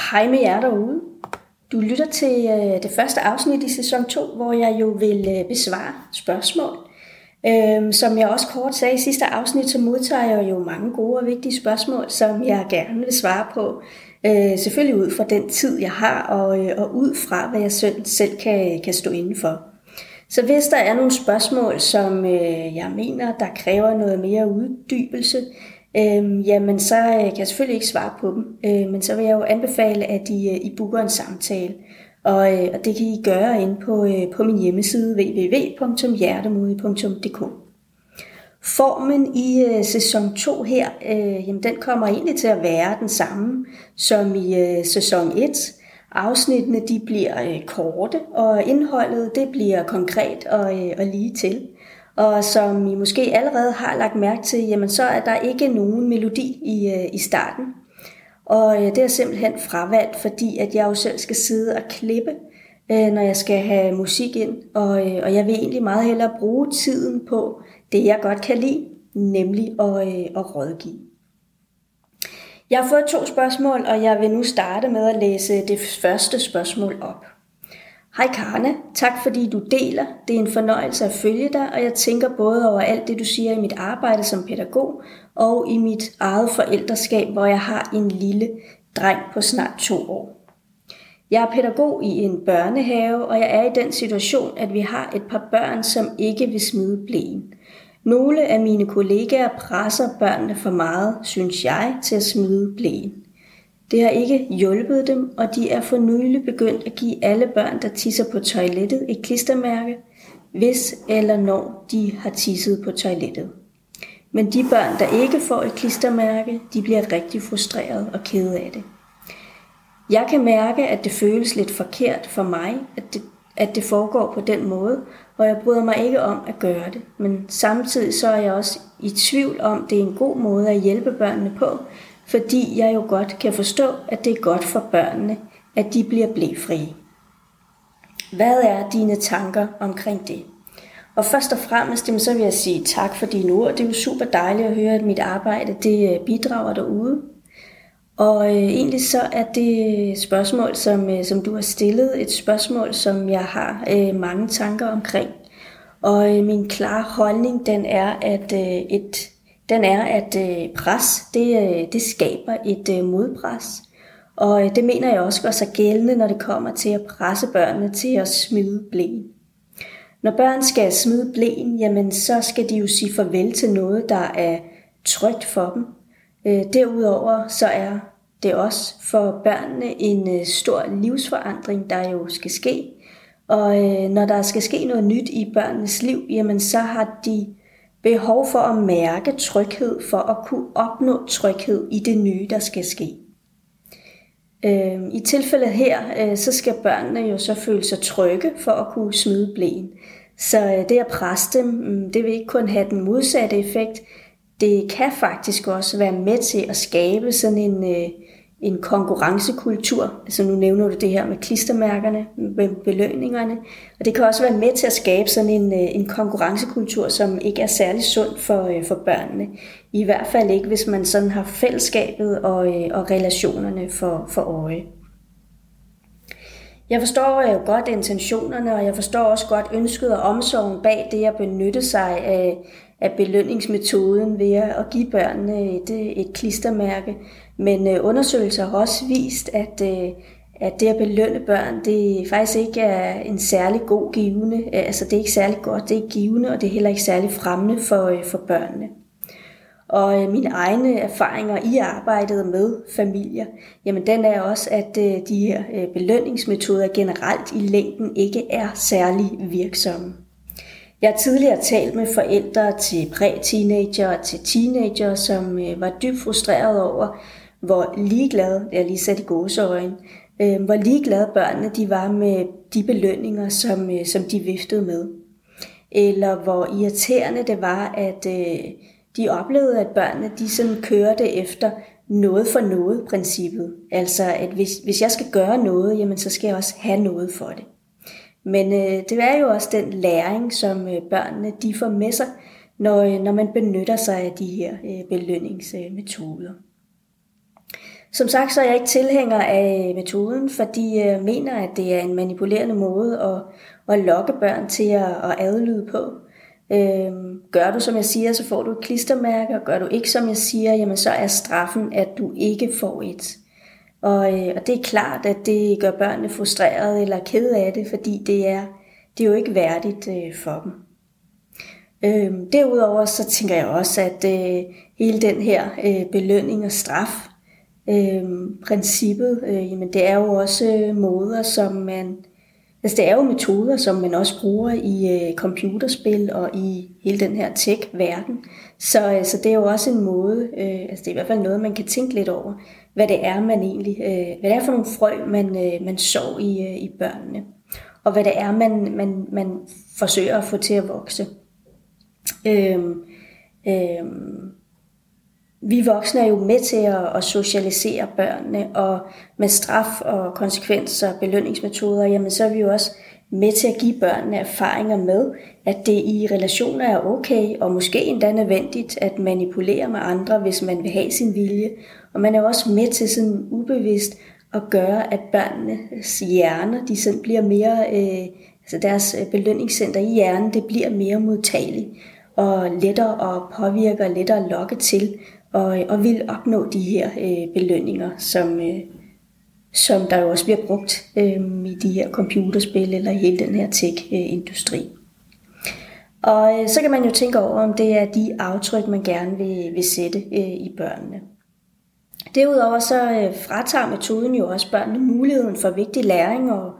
Hej med jer derude. Du lytter til øh, det første afsnit i sæson 2, hvor jeg jo vil øh, besvare spørgsmål. Øhm, som jeg også kort sagde i sidste afsnit, så modtager jeg jo mange gode og vigtige spørgsmål, som jeg gerne vil svare på. Øh, selvfølgelig ud fra den tid, jeg har, og, og ud fra, hvad jeg selv, kan, kan stå inden for. Så hvis der er nogle spørgsmål, som jeg mener, der kræver noget mere uddybelse, øh, jamen så øh, kan jeg selvfølgelig ikke svare på dem. Øh, men så vil jeg jo anbefale, at I, øh, I booker en samtale. Og, øh, og det kan I gøre ind på, øh, på min hjemmeside www.hjertemodig.dk. Formen i øh, sæson 2 her, øh, jamen den kommer egentlig til at være den samme som i øh, sæson 1. Afsnittene de bliver øh, korte, og indholdet det bliver konkret og, øh, og lige til. Og som I måske allerede har lagt mærke til, jamen så er der ikke nogen melodi i, øh, i starten. Og øh, det er simpelthen fravalgt, fordi at jeg jo selv skal sidde og klippe, øh, når jeg skal have musik ind. Og, og jeg vil egentlig meget hellere bruge tiden på det, jeg godt kan lide, nemlig at, at rådgive. Jeg har fået to spørgsmål, og jeg vil nu starte med at læse det første spørgsmål op. Hej Karne, tak fordi du deler. Det er en fornøjelse at følge dig, og jeg tænker både over alt det, du siger i mit arbejde som pædagog, og i mit eget forældreskab, hvor jeg har en lille dreng på snart to år. Jeg er pædagog i en børnehave, og jeg er i den situation, at vi har et par børn, som ikke vil smide blæen. Nogle af mine kollegaer presser børnene for meget, synes jeg, til at smide blæen. Det har ikke hjulpet dem, og de er for nylig begyndt at give alle børn, der tisser på toilettet, et klistermærke, hvis eller når de har tisset på toilettet. Men de børn, der ikke får et klistermærke, de bliver rigtig frustreret og kede af det. Jeg kan mærke, at det føles lidt forkert for mig, at det, at det foregår på den måde, og jeg bryder mig ikke om at gøre det. Men samtidig så er jeg også i tvivl om, det er en god måde at hjælpe børnene på, fordi jeg jo godt kan forstå, at det er godt for børnene, at de bliver blæfrie. Hvad er dine tanker omkring det? Og først og fremmest, så vil jeg sige tak for dine ord. Det er jo super dejligt at høre, at mit arbejde det øh, bidrager derude. Og øh, egentlig så er det spørgsmål, som, øh, som du har stillet, et spørgsmål, som jeg har øh, mange tanker omkring. Og øh, min klare holdning, den er, at øh, et den er, at øh, pres, det, øh, det skaber et øh, modpres. Og øh, det mener jeg også gør sig gældende, når det kommer til at presse børnene til at smide blæen. Når børn skal smide blæen, jamen så skal de jo sige farvel til noget, der er trygt for dem. Øh, derudover så er det også for børnene en øh, stor livsforandring, der jo skal ske. Og øh, når der skal ske noget nyt i børnenes liv, jamen så har de behov for at mærke tryghed, for at kunne opnå tryghed i det nye, der skal ske. Øhm, I tilfældet her, øh, så skal børnene jo så føle sig trygge for at kunne smide blæen. Så øh, det at presse dem, mm, det vil ikke kun have den modsatte effekt, det kan faktisk også være med til at skabe sådan en, øh, en konkurrencekultur. Altså nu nævner du det her med klistermærkerne, med belønningerne. Og det kan også være med til at skabe sådan en, øh, en konkurrencekultur, som ikke er særlig sund for, øh, for børnene. I hvert fald ikke, hvis man sådan har fællesskabet og, øh, og relationerne for, for øje. Jeg forstår jo godt intentionerne, og jeg forstår også godt ønsket og omsorgen bag det at benytte sig af, af belønningsmetoden ved at give børnene et, et klistermærke. Men øh, undersøgelser har også vist, at, øh, at det at belønne børn, det faktisk ikke er en særlig god givende. Øh, altså det er ikke særlig godt, det er ikke givende, og det er heller ikke særlig fremmende for, øh, for børnene. Og øh, mine egne erfaringer i arbejdet med familier, jamen den er også, at øh, de her øh, belønningsmetoder generelt i længden ikke er særlig virksomme. Jeg har tidligere talt med forældre til præ-teenager og til teenager, som øh, var dybt frustreret over, hvor ligeglade, jeg lige sat i gåseøjne, øh, hvor ligeglade børnene de var med de belønninger, som, øh, som de viftede med. Eller hvor irriterende det var, at øh, de oplevede, at børnene de sådan kørte efter noget for noget princippet. Altså, at hvis, hvis jeg skal gøre noget, jamen, så skal jeg også have noget for det. Men øh, det er jo også den læring, som øh, børnene de får med sig, når, øh, når man benytter sig af de her øh, belønningsmetoder. Som sagt, så er jeg ikke tilhænger af metoden, fordi jeg mener, at det er en manipulerende måde at, at lokke børn til at, at adlyde på. Øhm, gør du, som jeg siger, så får du et klistermærke, og gør du ikke, som jeg siger, jamen så er straffen, at du ikke får et. Og, øh, og det er klart, at det gør børnene frustrerede eller kede af det, fordi det er, det er jo ikke værdigt øh, for dem. Øhm, derudover så tænker jeg også, at øh, hele den her øh, belønning og straf, øh, princippet, øh, jamen det er jo også øh, måder, som man, altså det er jo metoder, som man også bruger i øh, computerspil og i hele den her tech-verden. Så, øh, så det er jo også en måde, øh, altså det er i hvert fald noget, man kan tænke lidt over, hvad det er, man egentlig, øh, hvad det er for nogle frø, man, øh, man så i, øh, i børnene, og hvad det er, man, man, man forsøger at få til at vokse. Øhm, øhm, vi voksne er jo med til at, at socialisere børnene, og med straf og konsekvenser og belønningsmetoder, jamen så er vi jo også med til at give børnene erfaringer med, at det i relationer er okay, og måske endda nødvendigt at manipulere med andre, hvis man vil have sin vilje. Og man er også med til sådan ubevidst at gøre, at børnenes hjerner, de sådan bliver mere, øh, altså deres belønningscenter i hjernen, det bliver mere modtageligt og lettere at påvirke og lettere at lokke til, og, og vil opnå de her øh, belønninger, som, øh, som der jo også bliver brugt øh, i de her computerspil eller i hele den her tech-industri. Og øh, så kan man jo tænke over, om det er de aftryk, man gerne vil, vil sætte øh, i børnene. Derudover så øh, fratager metoden jo også børnene muligheden for vigtig læring og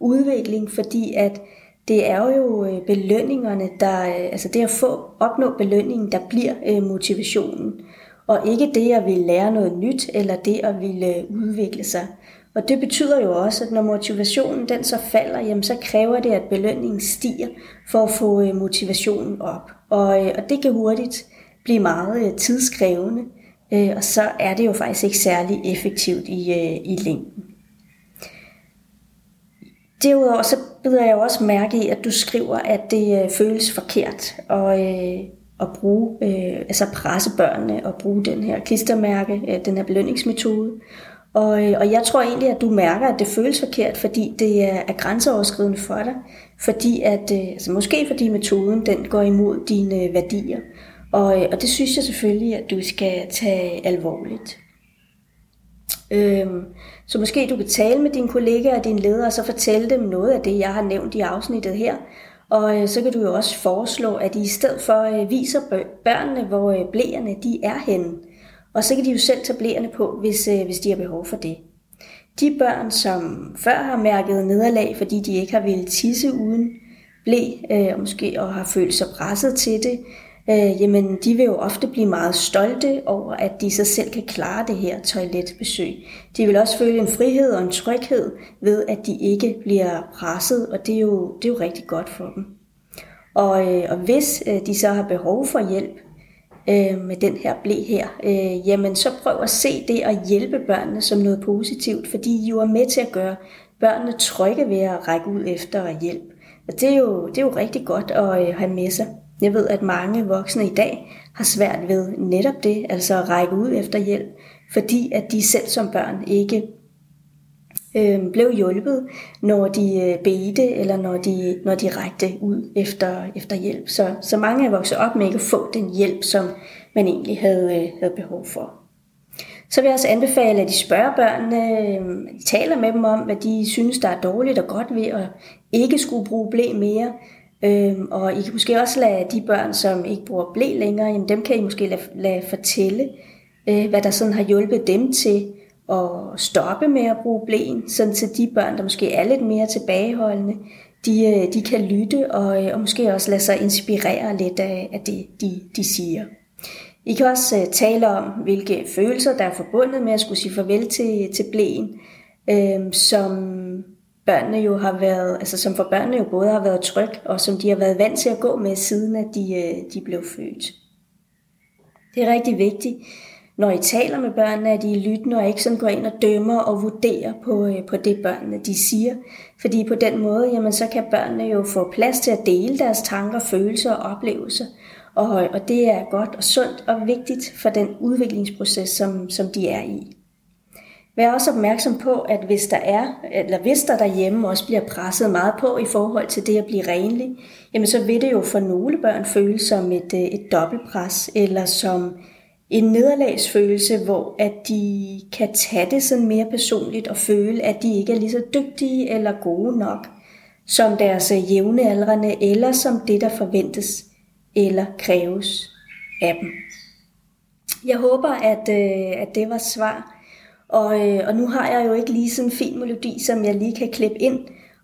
udvikling, fordi at det er jo øh, belønningerne, der, øh, altså det at få opnå belønningen, der bliver øh, motivationen og ikke det at ville lære noget nyt, eller det at ville øh, udvikle sig. Og det betyder jo også, at når motivationen den så falder, jamen så kræver det, at belønningen stiger for at få øh, motivationen op. Og, øh, og det kan hurtigt blive meget tidskrævende, og så er det jo faktisk ikke særlig effektivt i, i længden. Derudover så beder jeg jo også mærke i, at du skriver, at det føles forkert. Og, at bruge, øh, altså presse børnene og bruge den her klistermærke, øh, den her belønningsmetode. Og, øh, og jeg tror egentlig, at du mærker, at det føles forkert, fordi det er, er grænseoverskridende for dig. Fordi at, øh, altså måske fordi metoden den går imod dine øh, værdier. Og, øh, og det synes jeg selvfølgelig, at du skal tage alvorligt. Øhm, så måske du kan tale med dine kollegaer og dine ledere, og så fortælle dem noget af det, jeg har nævnt i afsnittet her, og øh, så kan du jo også foreslå, at I i stedet for øh, viser børnene, hvor øh, blæerne de er henne. Og så kan de jo selv tage blæerne på, hvis, øh, hvis de har behov for det. De børn, som før har mærket nederlag, fordi de ikke har ville tisse uden blæ, øh, og måske og har følt sig presset til det, øh, jamen de vil jo ofte blive meget stolte over, at de så selv kan klare det her toiletbesøg. De vil også føle en frihed og en tryghed ved, at de ikke bliver presset, og det er jo, det er jo rigtig godt for dem. Og, øh, og hvis øh, de så har behov for hjælp øh, med den her blæ her, øh, jamen så prøv at se det og hjælpe børnene som noget positivt, fordi I jo er med til at gøre børnene trygge ved at række ud efter hjælp. Og det er jo, det er jo rigtig godt at øh, have med sig. Jeg ved, at mange voksne i dag har svært ved netop det, altså at række ud efter hjælp, fordi at de selv som børn ikke øh, blev hjulpet, når de øh, bedte, eller når de, når de rækte ud efter, efter hjælp. Så, så mange er vokset op med ikke at få den hjælp, som man egentlig havde, øh, havde behov for. Så vil jeg også anbefale, at de spørger børnene, øh, taler med dem om, hvad de synes, der er dårligt og godt ved at ikke skulle bruge blæ mere, Øhm, og I kan måske også lade de børn, som ikke bruger blæ længere, jamen dem kan I måske lade, lade fortælle, øh, hvad der sådan har hjulpet dem til at stoppe med at bruge blæen, sådan til de børn, der måske er lidt mere tilbageholdende, de, øh, de kan lytte og, øh, og måske også lade sig inspirere lidt af, af det, de, de siger. I kan også uh, tale om, hvilke følelser, der er forbundet med at skulle sige farvel til, til blæen, øh, som børnene jo har været, altså som for børnene jo både har været tryg, og som de har været vant til at gå med, siden at de, øh, de blev født. Det er rigtig vigtigt, når I taler med børnene, at I lytter og ikke sådan går ind og dømmer og vurderer på, øh, på det børnene de siger. Fordi på den måde, jamen, så kan børnene jo få plads til at dele deres tanker, følelser og oplevelser. Og, og det er godt og sundt og vigtigt for den udviklingsproces, som, som de er i. Vær også opmærksom på, at hvis der er, eller hvis der derhjemme også bliver presset meget på i forhold til det at blive renlig, jamen så vil det jo for nogle børn føles som et, øh, et dobbeltpres, eller som en nederlagsfølelse, hvor at de kan tage det sådan mere personligt og føle, at de ikke er lige så dygtige eller gode nok som deres øh, jævnealdrende, eller som det, der forventes eller kræves af dem. Jeg håber, at, øh, at det var svar. Og, øh, og nu har jeg jo ikke lige sådan en fin melodi, som jeg lige kan klippe ind,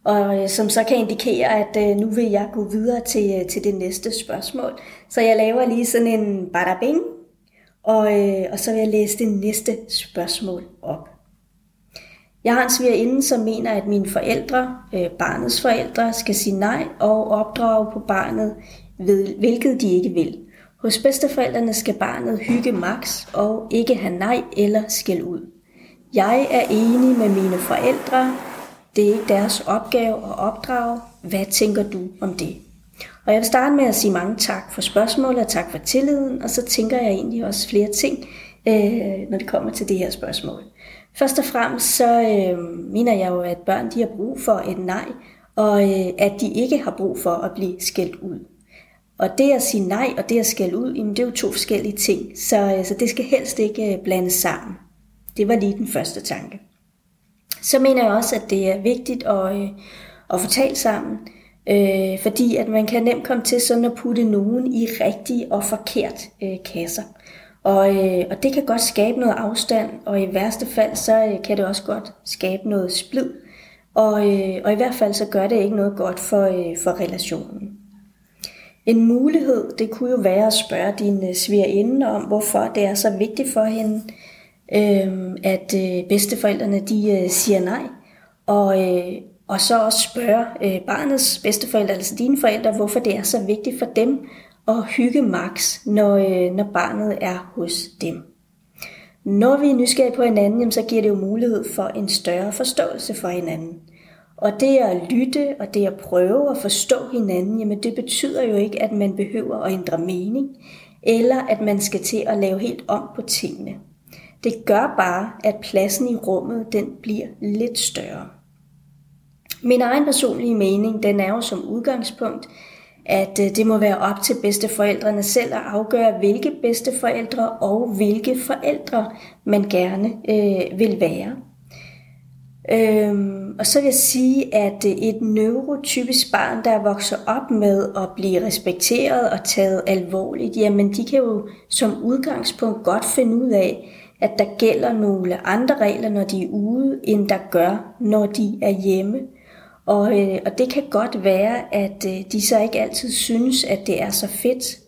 og øh, som så kan indikere, at øh, nu vil jeg gå videre til, øh, til det næste spørgsmål. Så jeg laver lige sådan en badabing, og, øh, og så vil jeg læse det næste spørgsmål op. Jeg har en svigerinde, som mener, at mine forældre, øh, barnets forældre, skal sige nej og opdrage på barnet, ved, hvilket de ikke vil. Hos bedsteforældrene skal barnet hygge max og ikke have nej eller skæld ud. Jeg er enig med mine forældre. Det er ikke deres opgave at opdrage. Hvad tænker du om det? Og jeg vil starte med at sige mange tak for spørgsmålet og tak for tilliden, og så tænker jeg egentlig også flere ting, øh, når det kommer til det her spørgsmål. Først og fremmest så øh, mener jeg jo, at børn de har brug for et nej, og øh, at de ikke har brug for at blive skældt ud. Og det at sige nej og det at skælde ud, jamen det er jo to forskellige ting, så, øh, så det skal helst ikke øh, blandes sammen. Det var lige den første tanke. Så mener jeg også, at det er vigtigt at, øh, at få talt sammen, øh, fordi at man kan nemt komme til sådan at putte nogen i rigtige og forkert øh, kasser. Og, øh, og det kan godt skabe noget afstand, og i værste fald, så øh, kan det også godt skabe noget splid. Og, øh, og i hvert fald, så gør det ikke noget godt for, øh, for relationen. En mulighed, det kunne jo være at spørge din øh, svigerinde om, hvorfor det er så vigtigt for hende, øh, at øh, bedsteforældrene de øh, siger nej. Og, øh, og så også spørge øh, barnets bedsteforældre, altså dine forældre, hvorfor det er så vigtigt for dem at hygge max, når, øh, når barnet er hos dem. Når vi er nysgerrige på hinanden, så giver det jo mulighed for en større forståelse for hinanden. Og det at lytte og det at prøve at forstå hinanden, jamen det betyder jo ikke, at man behøver at ændre mening, eller at man skal til at lave helt om på tingene. Det gør bare, at pladsen i rummet den bliver lidt større. Min egen personlige mening, den er jo som udgangspunkt, at øh, det må være op til bedsteforældrene selv at afgøre, hvilke bedsteforældre og hvilke forældre man gerne øh, vil være. Øhm, og så vil jeg sige, at øh, et neurotypisk barn, der vokser op med at blive respekteret og taget alvorligt, jamen de kan jo som udgangspunkt godt finde ud af, at der gælder nogle andre regler, når de er ude, end der gør, når de er hjemme. Og, øh, og det kan godt være, at øh, de så ikke altid synes, at det er så fedt,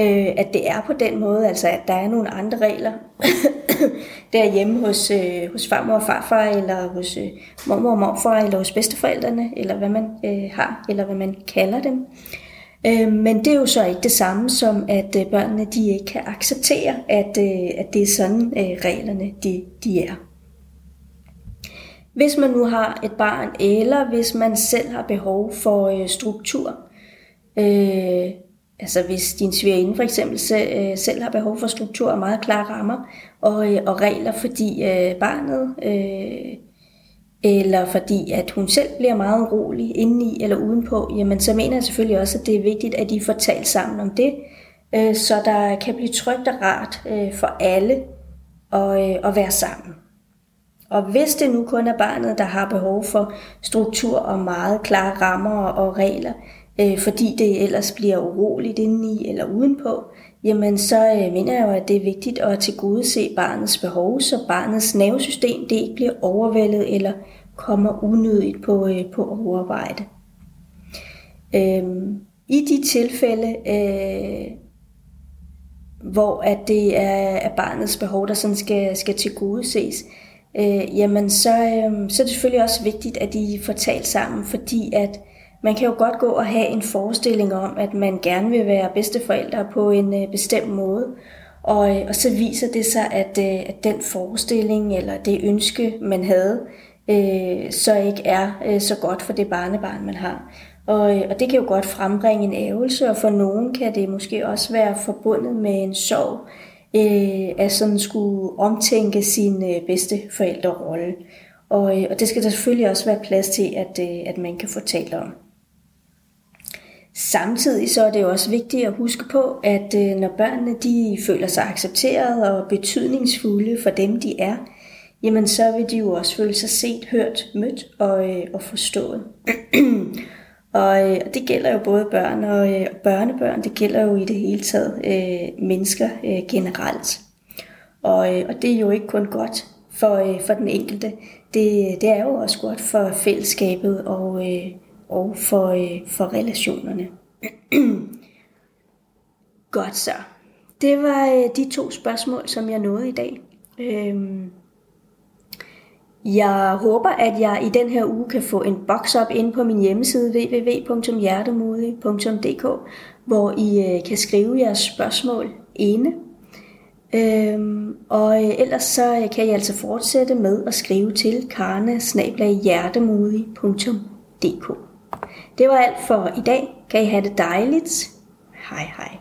øh, at det er på den måde, altså at der er nogle andre regler derhjemme hos, øh, hos farmor og farfar, eller hos øh, mormor og morfar, eller hos bedsteforældrene, eller hvad man øh, har, eller hvad man kalder dem. Øh, Øhm, men det er jo så ikke det samme som, at øh, børnene de ikke kan acceptere, at, øh, at det er sådan øh, reglerne de, de er. Hvis man nu har et barn, eller hvis man selv har behov for øh, struktur, øh, altså hvis din svigerinde for eksempel selv, øh, selv har behov for struktur og meget klare rammer og, øh, og regler, fordi øh, barnet, øh, eller fordi at hun selv bliver meget urolig indeni eller udenpå, jamen så mener jeg selvfølgelig også, at det er vigtigt, at de får talt sammen om det, øh, så der kan blive trygt og rart øh, for alle at, øh, at være sammen. Og hvis det nu kun er barnet, der har behov for struktur og meget klare rammer og regler, øh, fordi det ellers bliver uroligt indeni eller udenpå, jamen så øh, mener jeg jo, at det er vigtigt at tilgodese barnets behov, så barnets nervesystem det ikke bliver overvældet eller kommer unødigt på, øh, på overarbejde. Øh, I de tilfælde, øh, hvor at det er, er barnets behov, der sådan skal, skal tilgodeses, øh, jamen så, øh, så er det selvfølgelig også vigtigt, at de får talt sammen, fordi at man kan jo godt gå og have en forestilling om, at man gerne vil være bedsteforældre på en øh, bestemt måde, og, øh, og så viser det sig, at, øh, at den forestilling eller det ønske, man havde, øh, så ikke er øh, så godt for det barnebarn, man har. Og, og det kan jo godt frembringe en ævelse, og for nogen kan det måske også være forbundet med en sorg, øh, at sådan skulle omtænke sin øh, bedste forældrerolle. Og, og det skal der selvfølgelig også være plads til, at, øh, at man kan få talt om. Samtidig så er det jo også vigtigt at huske på, at øh, når børnene de føler sig accepteret og betydningsfulde for dem, de er, jamen så vil de jo også føle sig set, hørt, mødt og, øh, og forstået. og øh, det gælder jo både børn og øh, børnebørn, det gælder jo i det hele taget øh, mennesker øh, generelt. Og, øh, og det er jo ikke kun godt for, øh, for den enkelte, det, det er jo også godt for fællesskabet og, øh, og for, øh, for relationerne. godt så. Det var øh, de to spørgsmål, som jeg nåede i dag. Øhm, jeg håber, at jeg i den her uge kan få en boks op ind på min hjemmeside www.hjertemodig.dk, hvor I øh, kan skrive jeres spørgsmål inde. Øhm, og øh, ellers så øh, kan I altså fortsætte med at skrive til karne det var alt for i dag. Kan I have det dejligt. Hej hej.